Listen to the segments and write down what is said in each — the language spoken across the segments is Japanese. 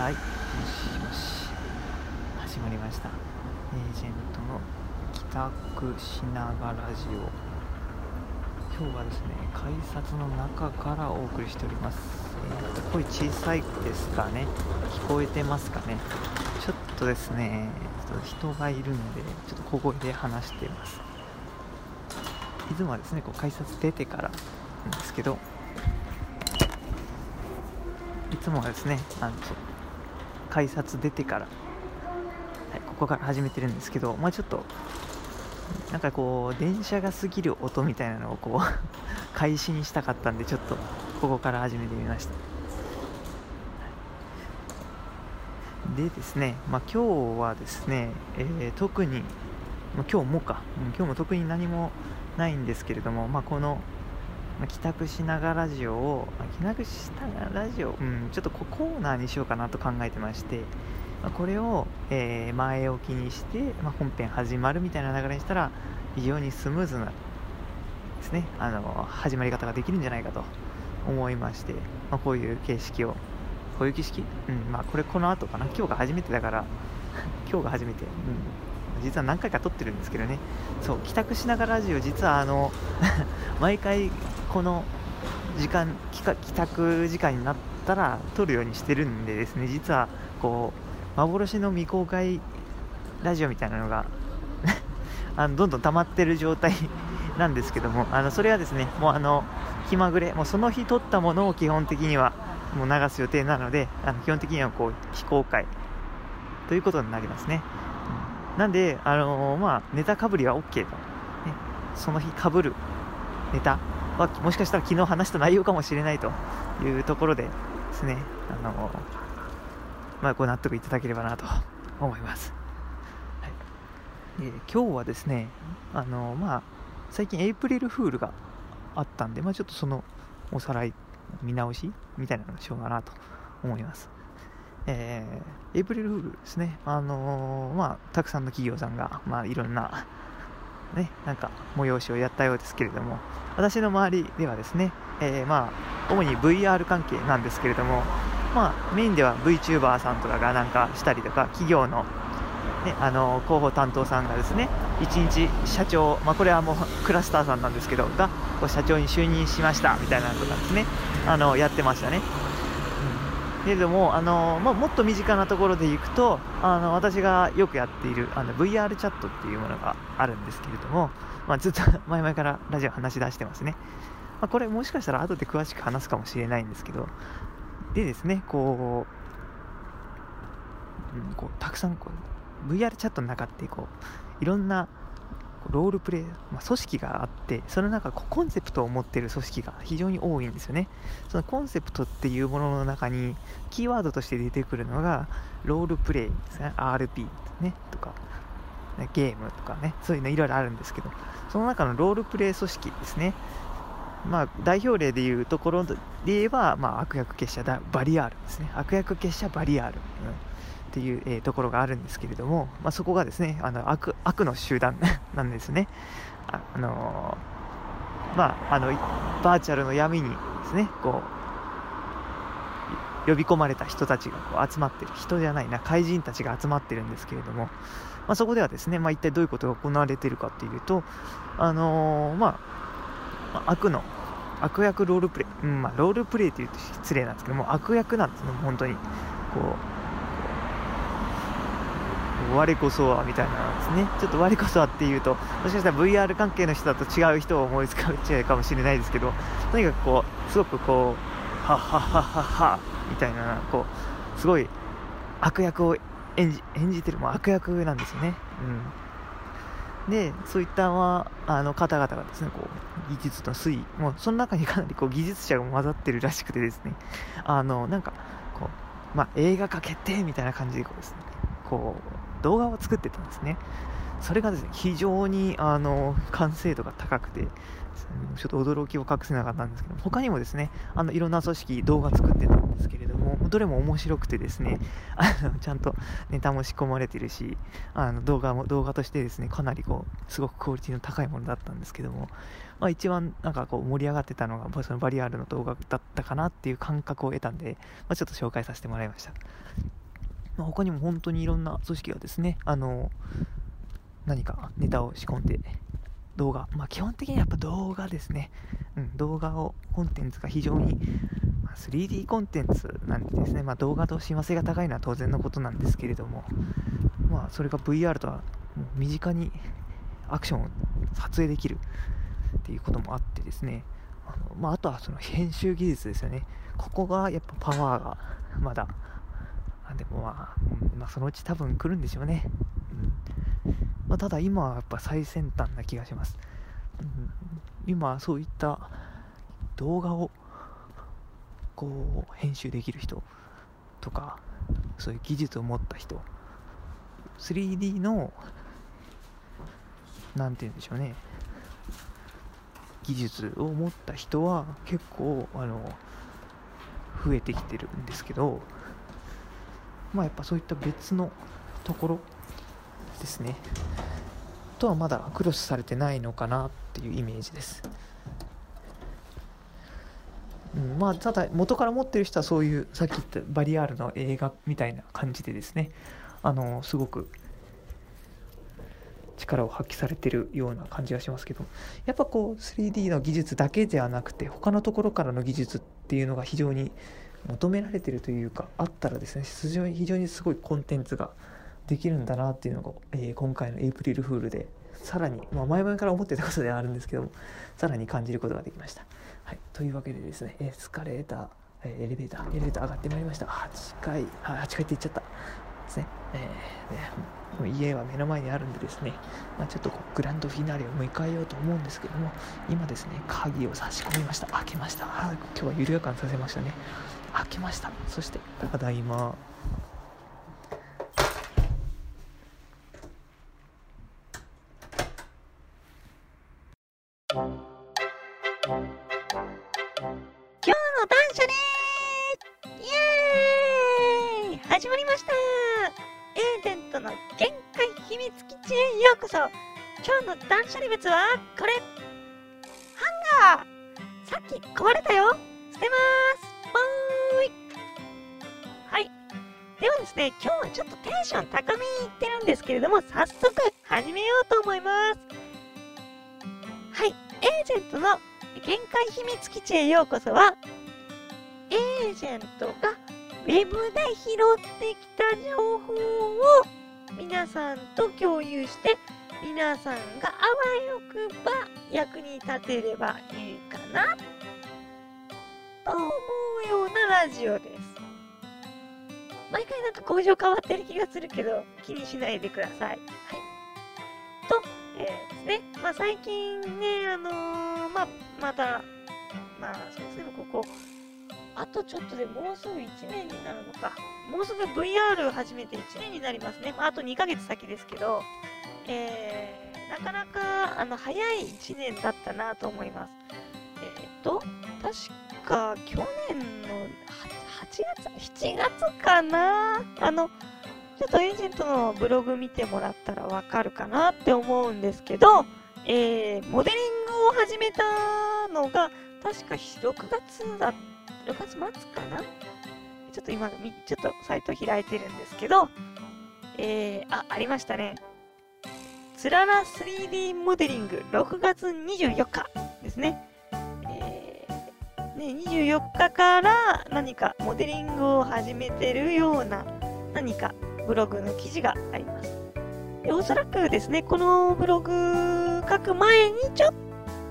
はい。もしもし。始まりました。エージェントの帰宅しながらラジオ。今日はですね改札の中からお送りしております、えー、声小さいですかね？聞こえてますかね？ちょっとですね人がいるのでちょっと小声で話しています。いつもはですねこう改札出てからなんですけどいつもはですねあの改札出てから、はい、ここから始めてるんですけど、まあ、ちょっとなんかこう電車が過ぎる音みたいなのをこう 開始にしたかったんでちょっとここから始めてみました。でですね、まあ、今日はですね、えー、特に、今日もか、今日も特に何もないんですけれども、まあ、このまあ、帰宅しながらラジオを、まあ、帰宅しながらラジオ、うん、ちょっとコーナーにしようかなと考えてまして、まあ、これを、えー、前置きにして、ま本編始まるみたいな流れにしたら非常にスムーズなですねあの始まり方ができるんじゃないかと思いまして、まこういう形式をこういう形式、うんまあ、これこの後かな？今日が初めてだから 今日が初めて、うん。実は何回か撮ってるんですけどね。そう帰宅しながらラジオ実はあの 毎回この時間帰宅時間になったら撮るようにしてるんでですね実はこう幻の未公開ラジオみたいなのが あのどんどん溜まってる状態なんですけどもあのそれはですねもうあの気まぐれもうその日撮ったものを基本的にはもう流す予定なのであの基本的にはこう非公開ということになりますね。なんで、あのー、まあ、ネタかぶりは OK と。ね、その日かぶるネタは、もしかしたら昨日話した内容かもしれないというところでですね、あのー、まあ、ご納得いただければなと思います。はい、え、今日はですね、あのまあ、最近エイプリルフールがあったんで、まあ、ちょっとそのおさらい、見直しみたいなのをしようかなと思います。えー、エイプリルフールですね、あの、まあ、たくさんの企業さんが、まあ、いろんな、ね、なんか催しをやったようですけれども、私の周りではですね、えー、まあ、主に VR 関係なんですけれども、まあ、メインでは VTuber さんとかがなんかしたりとか、企業の、ね、あの広報担当さんがですね、1日社長、まあ、これはもう クラスターさんなんですけど、が社長に就任しましたみたいなのとかですね、あのやってましたね。けれども、あのまあ、もっと身近なところでいくとあの私がよくやっているあの VR チャットっていうものがあるんですけれども、まあ、ずっと 前々からラジオ話し出してますね、まあ、これもしかしたら後で詳しく話すかもしれないんですけどでですねこう,、うん、こうたくさんこう VR チャットの中ってこういろんなロールプレイ、まあ、組織があってその中コンセプトを持っている組織が非常に多いんですよね。そのコンセプトっていうものの中にキーワードとして出てくるのがロールプレイですね。RP ねとかゲームとかねそういうのいろいろあるんですけどその中のロールプレイ組織ですね。まあ、代表例でいうところで言えば、まあ、悪役結社バリアールですね。悪役結社バリアール、うん。っていう、えー、ところがあるんですけれども、まあ、そこがですねあの悪悪の集団 なんですね。あ、のー、まあ、あのバーチャルの闇にですねこう呼び込まれた人たちがこう集まってる人じゃないな怪人たちが集まってるんですけれども、まあ、そこではですね、まあ、一体どういうことが行われているかっていうと、あのー、まあ、悪の悪役ロールプレイ、うんまあ、ロールプレイって言うと失礼なんですけども悪役なんですね本当にこう我こそはみたいなですね。ちょっと我こそはっていうともしかしたら VR 関係の人だと違う人を思いつかちゃうかもしれないですけどとにかくこうすごくこうはっはっはっはっはみたいなこうすごい悪役を演じ演じてるも悪役なんですよね。うん。でそういったあの方々がですねこう技術の推移もうその中にかなりこう技術者が混ざってるらしくてですね。あのなんかこうまあ、映画化決定みたいな感じでこうですね。こう動画を作ってたんですね。それがですね、非常にあの完成度が高くて、ちょっと驚きを隠せなかったんですけど他にもですね、あのいろんな組織、動画作ってたんですけれども、どれも面白くてですねあのちゃんとネタも仕込まれてるしあの動画も動画としてですねかなりこうすごくクオリティの高いものだったんですけども、まあ、一番なんかこう盛り上がってたのがそのバリアールの動画だったかなっていう感覚を得たんで、まあ、ちょっと紹介させてもらいました、まあ、他にも本当にいろんな組織がですねあの何かネタを仕込んで動画、まあ、基本的にやっぱ動画ですね、うん、動画をコンテンツが非常に、まあ、3D コンテンツなんですね、まあ、動画と親和性が高いのは当然のことなんですけれども、まあ、それが VR とは身近にアクションを撮影できるっていうこともあってですねあの、まあ、あとはその編集技術ですよね。ここがやっぱパワーがまだでもまあ、まあ、そのうち多分来るんでしょうね、うん。まあ、ただ今はやっぱ最先端な気がします、うん、今そういった動画をこう編集できる人とかそういう技術を持った人 3D の何て言うんでしょうね技術を持った人は結構あの増えてきてるんですけどまあやっぱそういった別のところですね。とはまだクロスされてないのかなっていうイメージです、うん、まあただ元から持ってる人はそういうさっき言ったバリアールの映画みたいな感じでですね。あのすごく力を発揮されてるような感じがしますけど。やっぱこう 3D の技術だけではなくて他のところからの技術っていうのが非常に求められてるというかあったらですね非常にすごいコンテンツができるんだなっていうのが、えー、今回のエイプリルフールでさらに、まあ、前々から思ってたことでは あるんですけどもさらに感じることができました。はい、というわけでですねエスカレーターエレベーターエレベーター上がってまいりました。8階あ8階って言っちゃった。ですね,、えー、ね家は目の前にあるんでですね、まあ、ちょっとこうグランドフィナーレを迎えようと思うんですけども今ですね鍵を差し込みました。開けました。今日は緩やかにさせましたね。開けました。そして。ただいま。今日の断捨離。イエーイ。始まりました。エージェントの限界秘密基地へようこそ。今日の断捨離物はこれ。ハンガー。さっき壊れたよ。捨てますではですね、今日はちょっとテンション高めにいってるんですけれども、早速始めようと思います。はい、エージェントの限界秘密基地へようこそは、エージェントがウェブで拾ってきた情報を皆さんと共有して、皆さんがあわよくば役に立てればいいかなと思うようなラジオです。毎回なんか工場変わってる気がするけど気にしないでください。はい。と、えー、ですね。まあ最近ね、あのー、まあまた、まあ先生のここ、あとちょっとでもうすぐ1年になるのか。もうすぐ VR を始めて1年になりますね。まああと2ヶ月先ですけど、えー、なかなかあの早い1年だったなと思います。えっ、と、確か去年の8月 ?7 月かな？あの、ちょっとエージェントのブログ見てもらったらわかるかなって思うんですけど、えー、モデリングを始めたのが、確か6月だ、6月末かな？ちょっと今、ちょっとサイト開いてるんですけど、えー、あ、ありましたね。つらら 3D モデリング6月24日ですね。ね、24日から何かモデリングを始めてるような何かブログの記事があります。でおそらくですね、このブログ書く前にちょっ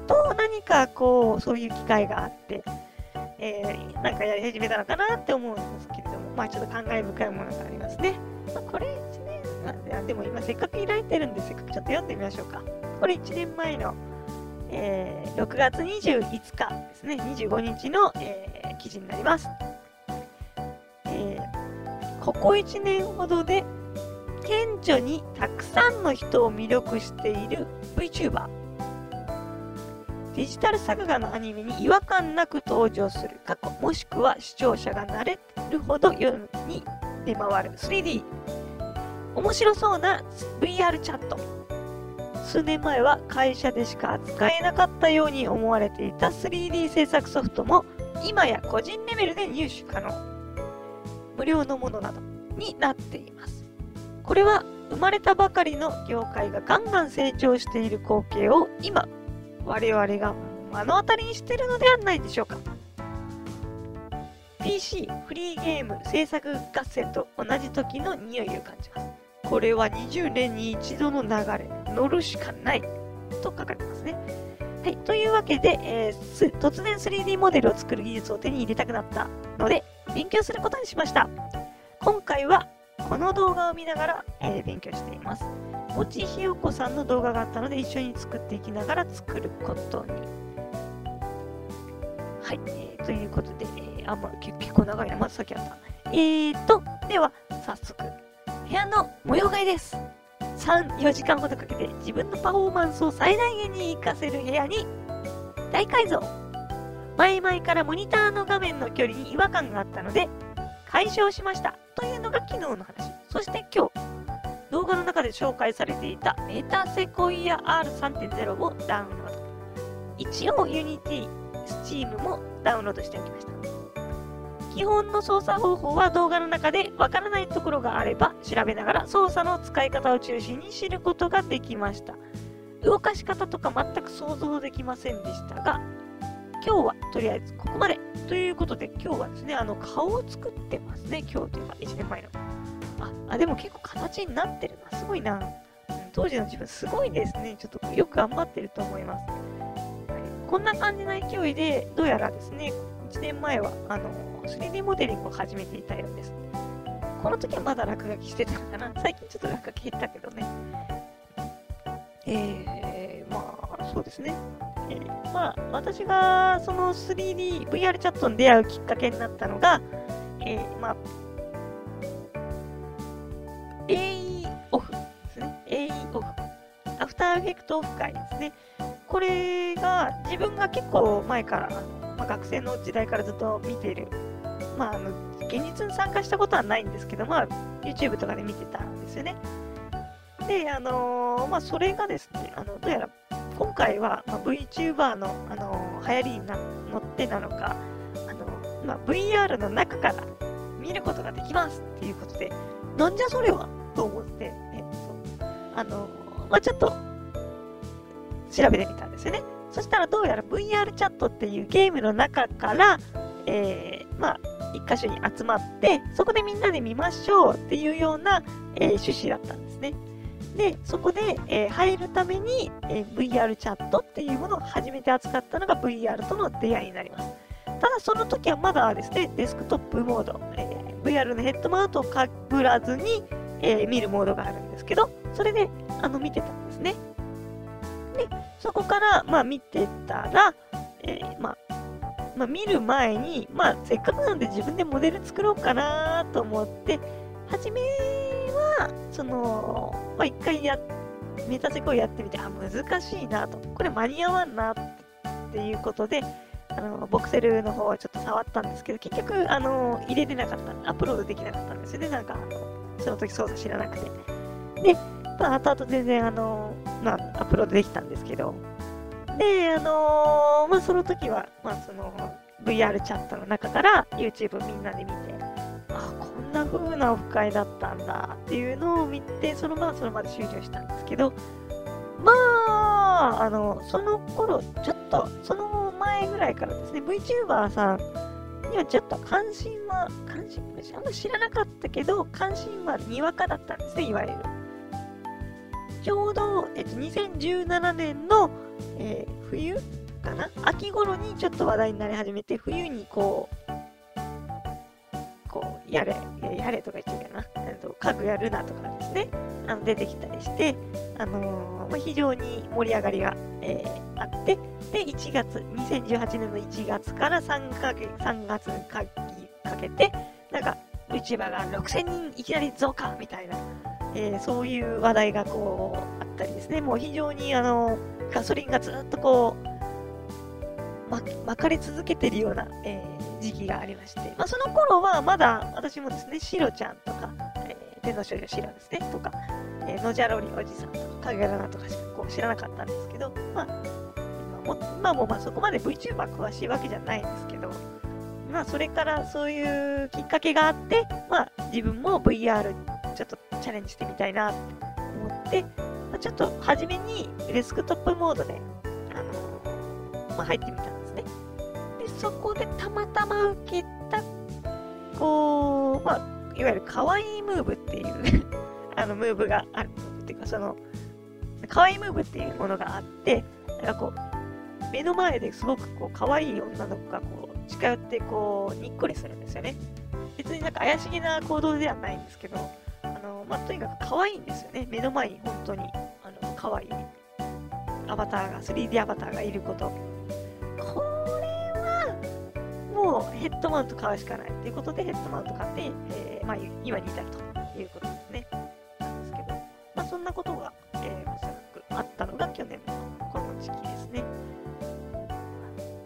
と何かこう、そういう機会があって、えー、なんかやり始めたのかなって思うんですけれども、まあちょっと感慨深いものがありますね。まあ、これ1年なんで、でも今せっかく開いてるんで、せっかくちょっと読んでみましょうか。これ1年前の、えー、6月25日ですね、25日の、えー、記事になります。えーここ1年ほどで顕著にたくさんの人を魅力している VTuber デジタル作画のアニメに違和感なく登場する過去もしくは視聴者が慣れるほど世に出回る 3D。面白そうな VR チャット。数年前は会社でしか扱えなかったように思われていた 3D 制作ソフトも今や個人レベルで入手可能。無料のものなどになっています。これは生まれたばかりの業界がガンガン成長している光景を今我々が目の当たりにしているのではないでしょうか。PC、フリーゲーム、制作合戦と同じ時の匂いを感じます。これは20年に一度の流れ、乗るしかないと書かれてますね。はい、というわけで、えー突然 3D モデルを作る技術を手に入れたくなったので、勉強することにしました。今回はこの動画を見ながら、えー勉強しています。もちひよこさんの動画があったので、一緒に作っていきながら作ることに。はい、えーということで、えーあ、まあ、結構長いな、まず先あった。えーと、では、早速、部屋の模様替えです。3、4時間ほどかけて自分のパフォーマンスを最大限に活かせる部屋に大改造。前々からモニターの画面の距離に違和感があったので、解消しました。というのが昨日の話。そして今日、動画の中で紹介されていたメタセコイア R3.0 をダウンロード。一応 Unity、Steam もダウンロードしておきました。基本の操作方法は動画の中でわからないところがあれば調べながら操作の使い方を中心に知ることができました。動かし方とか全く想像できませんでしたが、今日はとりあえずここまで。ということで今日はですね、あの顔を作ってますね。今日というか1年前の。あ、あでも結構形になってるな。すごいな。当時の自分すごいですね。ちょっとよく頑張ってると思います。はいこんな感じの勢いで、どうやらですね、1年前はあの 3D モデリングを始めていたようです。この時はまだ落書きしてたのかな最近ちょっと落書き減ったけどね。えー、まあ、そうですね。えーまあ、私がその 3D、VR チャットに出会うきっかけになったのが、えー、まあ、AE オフですね。AE オフ。アフターエフェクトオフ会ですね。これが自分が結構前から、まあ、学生の時代からずっと見ている、まあ、あの現実に参加したことはないんですけど、まあ、YouTube とかで見てたんですよね。で、あのーまあ、それがですね、あのどうやら今回は、まあ、VTuber の、あのー流行りに乗ってなのか、あのまあ、VR の中から見ることができますっていうことで、なんじゃそれはと思って、えそうあのまあ、ちょっと調べてみたんですよね。そしたらどうやら VR チャットっていうゲームの中から、えー、まあ、一箇所に集まって、そこでみんなで見ましょうっていうような、えー趣旨だったんですね。で、そこで、えー入るために、えー VR チャットっていうものを初めて扱ったのが VR との出会いになります。ただその時はまだですね、デスクトップモード、えー VR のヘッドマウントをかぶらずに、え見るモードがあるんですけど、それであの見てたんですね。で、そこから、まあ、見てたら、えまあ、まあ、見る前に、まあ、せっかくなんで自分でモデル作ろうかなと思って、初めは、その、まあ、一回や、メタセコイやってみて、あ、難しいなと。これ間に合わんなっていうことで、あの、ボクセルの方はちょっと触ったんですけど、結局、あの、入れれなかった、アップロードできなかったんですよね。なんか、その時操作知らなくて。で、まあ、後々全然、あの、まあ、アップロードできたんですけど、で、あのまあ、その時は、まあ、その、VR チャットの中から YouTube みんなで見て、あ、こんな風なオフ会だったんだっていうのを見て、そのままその場で終了したんですけど、まあ、あの、その頃、ちょっと、その前ぐらいからですね、VTuber さんにはちょっと関心は、関心、あんま知らなかったけど、関心はにわかだったんですね、いわゆる。ちょうど、えっと、2017年の、えー冬かな？秋頃にちょっと話題になり始めて、冬にこう、こう、やれ、やれとか言ってるかな、えっと家具やるなとかですね、あの出てきたりして、あのーまあ、非常に盛り上がりが、えーあって、で、1月、2018年の1月から3か月、3月にかかけて、なんか、YouTuber が6000人いきなり増加みたいな、えーそういう話題がこう、あったりですね、もう非常にあの、ガソリンがずっとこう、ま、巻かれ続けてるような、えー時期がありまして、まあ、その頃はまだ私もですね、シロちゃんとか、えー、天の少女シロですね、とか、えー、ノジャロリおじさんとか、影ラナとかしかこう知らなかったんですけど、まあ、今も今もまあそこまで VTuber 詳しいわけじゃないんですけど、まあそれからそういうきっかけがあって、まあ自分も VR にちょっとチャレンジしてみたいなと思って、まあ、ちょっと初めにデスクトップモードで、あのまあ、入ってみたんですね。で、そこでたまたま受けた、こう、まあ、いわゆる可愛いムーブっていう あのムーブがある。っていうか、その、可愛いムーブっていうものがあって、なんかこう、目の前ですごくこう可愛い女の子がこう近寄ってこうにっこりするんですよね。別になんか怪しげな行動ではないんですけど、あのまあ、とにかく可愛いんですよね。目の前に本当にあの可愛いアバターが、3D アバターがいること。これはもうヘッドマウント買うしかないということでヘッドマウント買って、えーまあ、今に至るということですね。なんですけど、まあ、そんなことが、えーおそらくあったのが去年のこの時期ですね。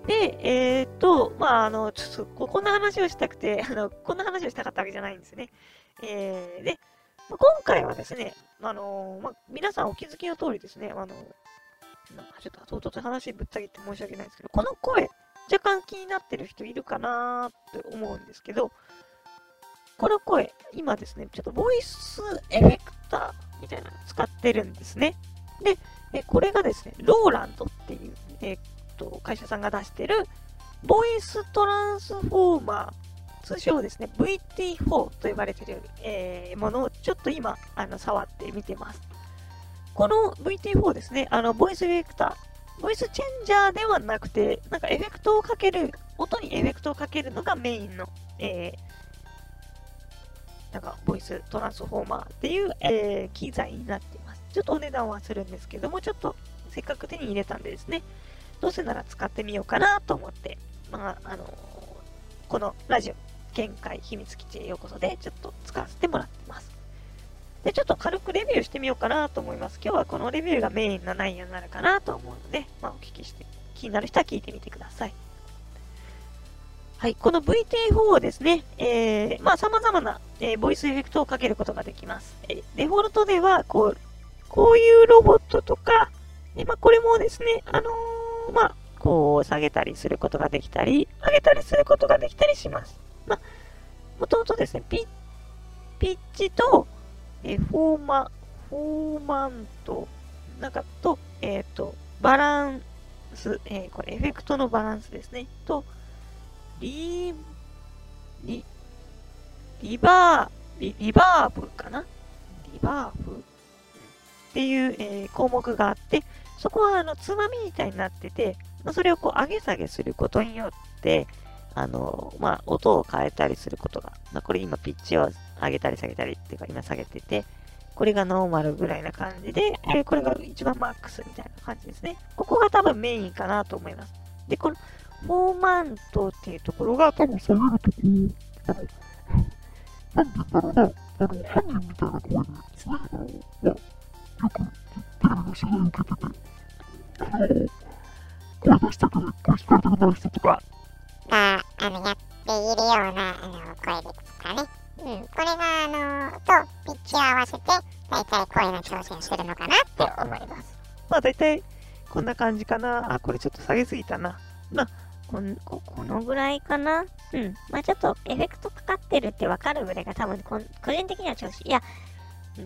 で、えっ、と、まあ、あの、ちょっと、ここの話をしたくて、あの、こんな話をしたかったわけじゃないんですね。えー、で、まあ今回はですね、あのまあ、皆さんお気づきの通りですね、あの、なんかちょっと唐突に話ぶった切って申し訳ないんですけど、この声、若干気になってる人いるかなーって思うんですけど、この声、今ですね、ちょっとボイスエフェクターみたいなの使ってるんですね。で、えこれがですね、ローランドっていう、えーっと会社さんが出してる、ボイストランスフォーマー、通称ですね、VT4 と呼ばれている、えーものをちょっと今、あの触ってみてます。この VT4 ですね、あの、ボイスエフェクター、ボイスチェンジャーではなくて、なんかエフェクトをかける、音にエフェクトをかけるのがメインの、えーなんか、ボイストランスフォーマーっていう、えー機材になっています。ちょっとお値段はするんですけども、ちょっとせっかく手に入れたんでですね、どうせなら使ってみようかなと思って、まあ、あのーこのラジオ、見解秘密基地へようこそで、ちょっと使わせてもらってます。で、ちょっと軽くレビューしてみようかなと思います。今日はこのレビューがメインの内容になるかなと思うので、まあ、お聞きして、気になる人は聞いてみてください。はい、この VT4 をですね、えー、まあ、様々な、えーボイスエフェクトをかけることができます。えーデフォルトでは、こう、こういうロボットとか、えまあ、これもですね、あのーまあ、こう下げたりすることができたり、上げたりすることができたりします。まあ、もともとですね、ピッ、ピッチと、えーフォーマ、フォーマント、なんかと、えっ、と、バランス、えーこれエフェクトのバランスですね、と、リーリ、リバー、リリバーブかな？リバーブっていう、えー項目があって、そこはあのつまみみたいになってて、まあそれをこう上げ下げすることによって、あのまあ、音を変えたりすることが、まあ、これ今ピッチを上げたり下げたりっていうか今下げてて、これがノーマルぐらいな感じで、えーこれが一番マックスみたいな感じですね。ここが多分メインかなと思います。で、このフォーマントっていうところが多分下がるときに、あのなんて言うんだろうな、あの、犯人みたいな声で、そういうのを、よく言ってるのがすごい受けてて、あの、声出したくない、声聞こえたくない人とか、あの、やっているような、あの、声ですかね。うん。これが、あの、と、ピッチを合わせて、だいたい声の調整をするのかなって思います。まあ大体こんな感じかな。あ、これちょっと下げすぎたな。まあ、こんここのぐらいかな。うん。まあちょっとエフェクトかかってるってわかるぐらいが多分こん、個人的には調子。いや、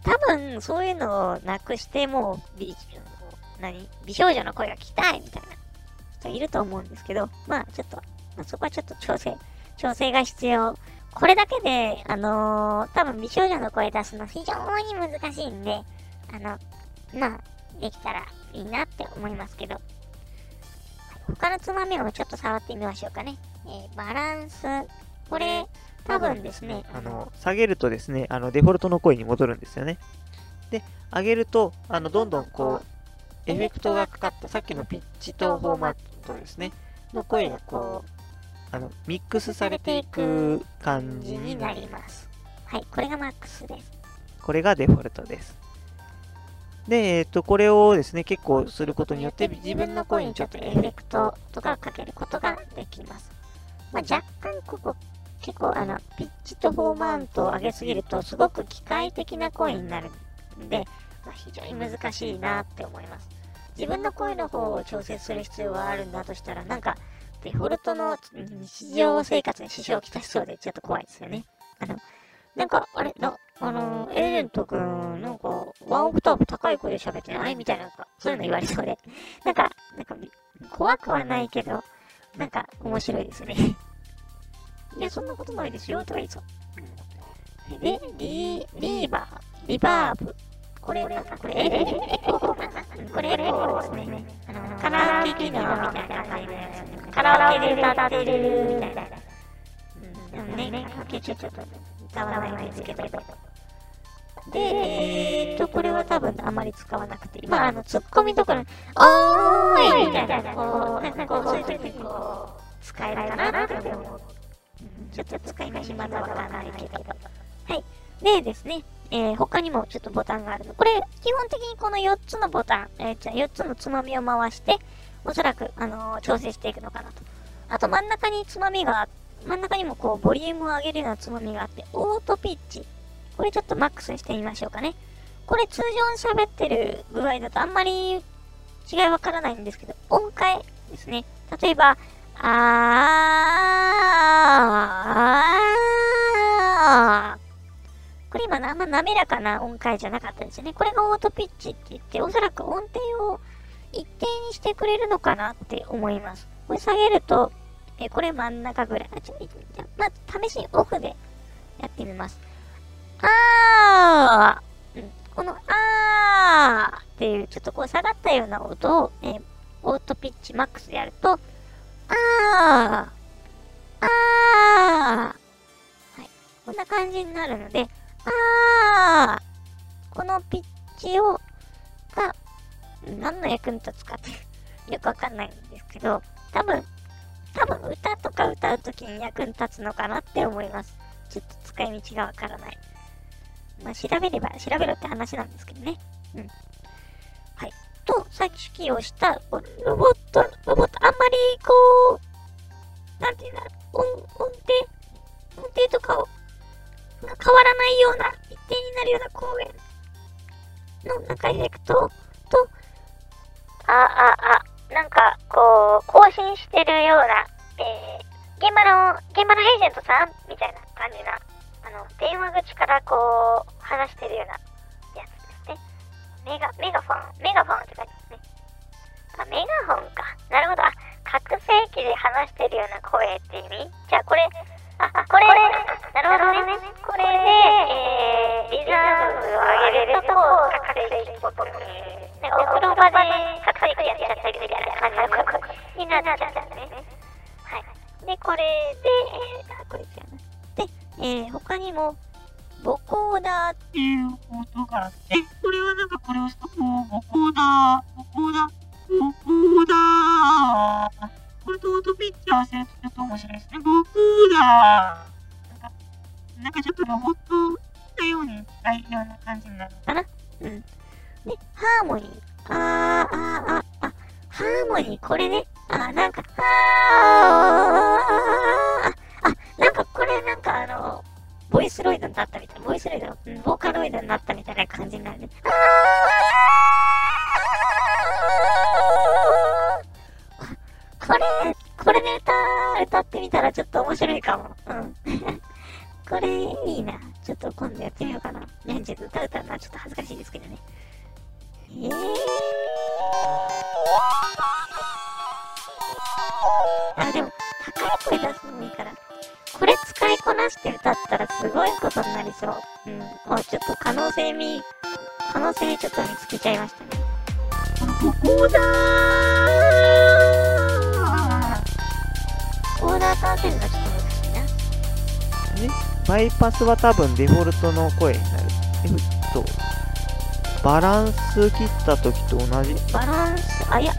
多分そういうのをなくしてもう、美何？美少女の声が聞きたいみたいな人いると思うんですけど、まあちょっと、まあ、そこはちょっと調整、調整が必要。これだけで、あのー多分美少女の声出すの非常に難しいんで、あの、まあ、できたらいいなって思いますけど、他のつまみをちょっと触ってみましょうかね。えーバランス。これ、多分ですね、あの、下げるとですね、あの、デフォルトの声に戻るんですよね。で、上げると、あの、どんどんこう、エフェクトがかかった、さっきのピッチとフォーマットですね、の声がこう、あの、ミックスされていく感じににななりります。はい、これがマックスです。これがデフォルトです。で、えっ、と、これをですね、結構することによって、自分の声にちょっとエフェクトトとかかけることができます。まあ、若干ここ、結構あの、ピッチとフォーマントを上げすぎると、すごく機械的な声になるんで、まあ、非常に難しいなって思います。自分の声の方を調整する必要はあるんだとしたら、なんか、デフォルトの日常生活に支障をきたしそうで、ちょっと怖いですよね。あの、なんか、あれ、な、あの、エージェントくん、なんか、ワンオクターブ高い声で喋ってないみたいな、そういうの言われそうで。なんか、なんか、怖くはないけど、なんか、面白いですね。いや、そんなことないですよ、とか言いそう。で、リリーバー、リバーブ。これ、なんかこれ、エレこれ、エレコですね。あの、カラオケ機能みたいな感じのやつ。カラオケで歌ってるみたいな。うん、でもね、カラオケちょっと歌わないんですけど。で、えーっと、これは多分あまり使わなくて、まあ、あの、ツッコミとかの、おーいみたいな、こう、なんかこう、そういう時にこう、使えるかなって思う。ちょっと使い方まだわかんないけど。はい。でですね、えー、他にもちょっとボタンがあるの。これ、基本的にこの4つのボタン、えー、じゃあ4つのつまみを回して、おそらく、あのー調整していくのかなと。あと真ん中につまみが、真ん中にもこう、ボリュームを上げるようなつまみがあって、オートピッチ。これちょっとマックスにしてみましょうかね。これ通常に喋ってる具合だとあんまり違いわからないんですけど、音階ですね。例えば、あー、これ今あんま滑らかな音階じゃなかったですよね。これがオートピッチって言って、おそらく音程を一定にしてくれるのかなって思います。これ下げると、えこれ真ん中ぐらい。あ、ちょ、じゃまあ、試しにオフでやってみます。あー、うん、このあーっていう、ちょっとこう下がったような音を、えオートピッチマックスでやると、あー、あー、はい。こんな感じになるので、あー、このピッチを、が、何の役に立つかって、よくわかんないんですけど、多分、多分歌とか歌うときに役に立つのかなって思います。ちょっと使い道がわからない。まあ、調べれば調べろって話なんですけどね。うん。はい。と、さっき起用したロボット、ロボット、あんまりこう、なんていうんだ、音、音程、音程とかを、変わらないような、一定になるような声の中エフェクトと、あ、あ、あ、なんか、こう、更新してるような、えー、現場の、現場のエージェントさんみたいな感じな、あの、電話口からこう、話してるようなやつですね。メガ、メガフォン、メガフォンって書いてますね。あ、メガホンか。なるほど。あ、拡声器で話してるような声って意味？じゃあこれ、あ、あこれ、なるになっちゃうんですね。はい。で、これで、えー、あ、これ違うな。で、えー、他にも、ボコーダーっていう音があって、これはなんかこれをした、こう、ボコーダー、ボコーダー、ボコーダー。これとオートピッチ合わせるとちょっと面白いですね。ボコーダー。なんか、なんかちょっとロボットのように使えるような感じになるのかな。うん。で、ハーモニー。あー、あー、あ、あ、ハーモニー、これね。あ、なんか、あ、あ、なんかこれなんかあの、ボイスロイドになったみたいな、ボイスロイド、うんボーカロイドになったみたいな感じになるね。あこれ、これで歌、歌ってみたらちょっと面白いかも。うん。これいいな。ちょっと今度やってみようかな。ね、ちょっと歌歌うのはちょっと恥ずかしいですけどね。えー。あ、でも、高い声出すのもいいから。これ使いこなして歌ったらすごいことになりそう。うん。あ、ちょっと可能性見、可能性ちょっと見つけちゃいましたね。ここだーオーダー立てるのがちょっと難しいな。でバイパスは多分デフォルトの声になる。えっと、バランス切った時と同じ？バランス、あ、いや、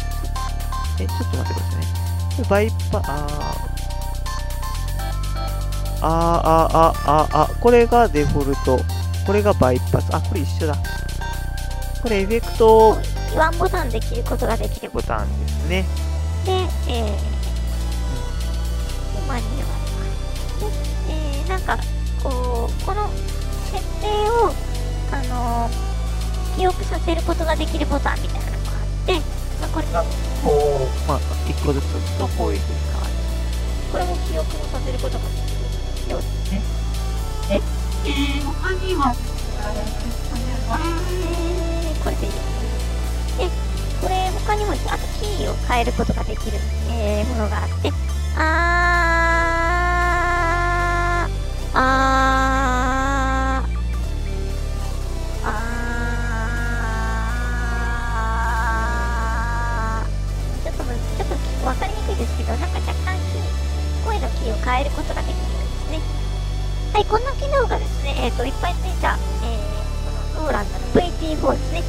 え、ちょっと待ってくださいね。バイパ、あー、あー、あー、あー、あー、あー、これがデフォルト。これがバイパス。あ、これ一緒だ。これエフェクトワンボタンで切ることができる。ボタンですね。で、えー、まには。で、えー、なんか、こう、この設定を、あの記憶させることができるボタンみたいなのがあって、まあ、これが、こう、まあ一個ずつ押すとこういうふうに変わるこれも記憶をさせることができるようですね。で、えー、他には、えー、これでいいですね。で、これ他にも、あとキーを変えることができる、えー、ものがあって、あー、あなんか若干、声のキーを変えることができるんですね。はい、こんな機能がですね、えっ、と、いっぱいついた、えー、このローランドの VT4 ですね。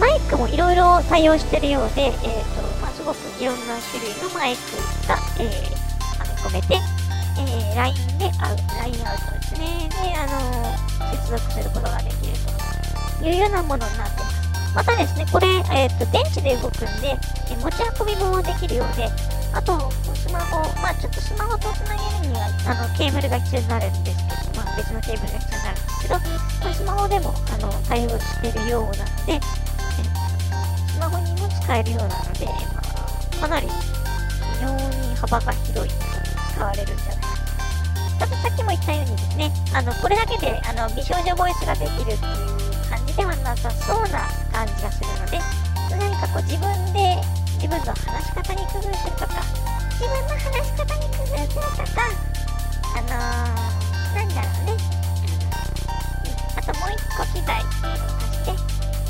マイクもいろいろ対応してるようで、えっ、と、まあ、すごくいろんな種類のマイクが、えー、はめ込めて、えー、LINE でアウト、LINE アウトですね。で、あの接続することができるというようなものになってます。またですね、これ、えっ、と、電池で動くんで、え持ち運びもできるようで、あと、スマホ、まあちょっとスマホとつなげるには、あの、ケーブルが必要になるんですけど、まあ別のケーブルが必要になるんですけど、まあ、スマホでも、あの、対応してるようなので、スマホにも使えるようなので、まあ、かなり非常に幅が広い使われるんじゃないかと。たださっきも言ったようにですね、あの、これだけで、あの、美少女ボイスができるっていう感じではなさそうな感じがするので、何かこう自分で、自分の話し方に工夫するとか、自分の話し方に工夫するとか、あのー、なんだろうね、あともう一個機材を足して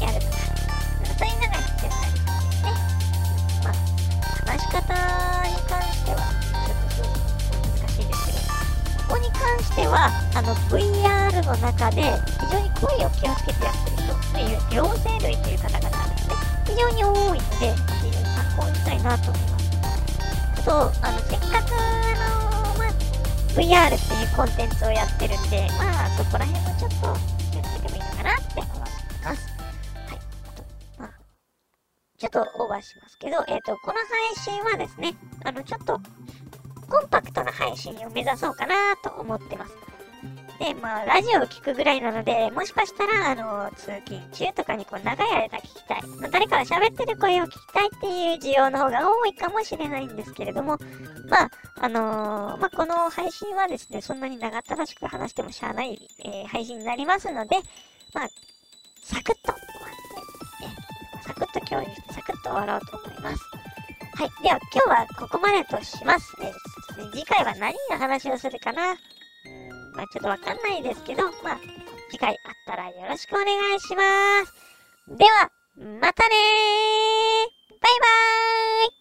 やるとか、そういうのが必要になりそうですね。まあ、話し方に関しては、ちょっと難しいですけど、ここに関しては、あの、VR の中で非常に声を気をつけてやってる人という、両生類という方々がですね、非常に多いので、非常に参考にしたいなと思います。あと、あの、せっかく、あのまあ、VR っていうコンテンツをやってるんで、まあ、そこら辺もちょっと気をつけてもいいのかなって思います。はい。あと、まあ、ちょっとオーバーしますけど、えっ、と、この配信はですね、あの、ちょっと、コンパクトな配信を目指そうかなと思ってます。で、まあ、ラジオを聞くぐらいなので、もしかしたら、あの、通勤中とかにこう、長い間聞きたい。まあ誰かが喋ってる声を聞きたいっていう需要の方が多いかもしれないんですけれども、まあ、あのーまあ、この配信はですね、そんなに長ったらしく話してもしゃあない、えー配信になりますので、まあ、サクッと終わって、えサクッと共有して、サクッと終わろうと思います。はい。では、今日はここまでとします。えー次回は何の話をするかな、まあ、ちょっとわかんないですけど、まあ、次回あったらよろしくお願いします。では、またねーバイバーイ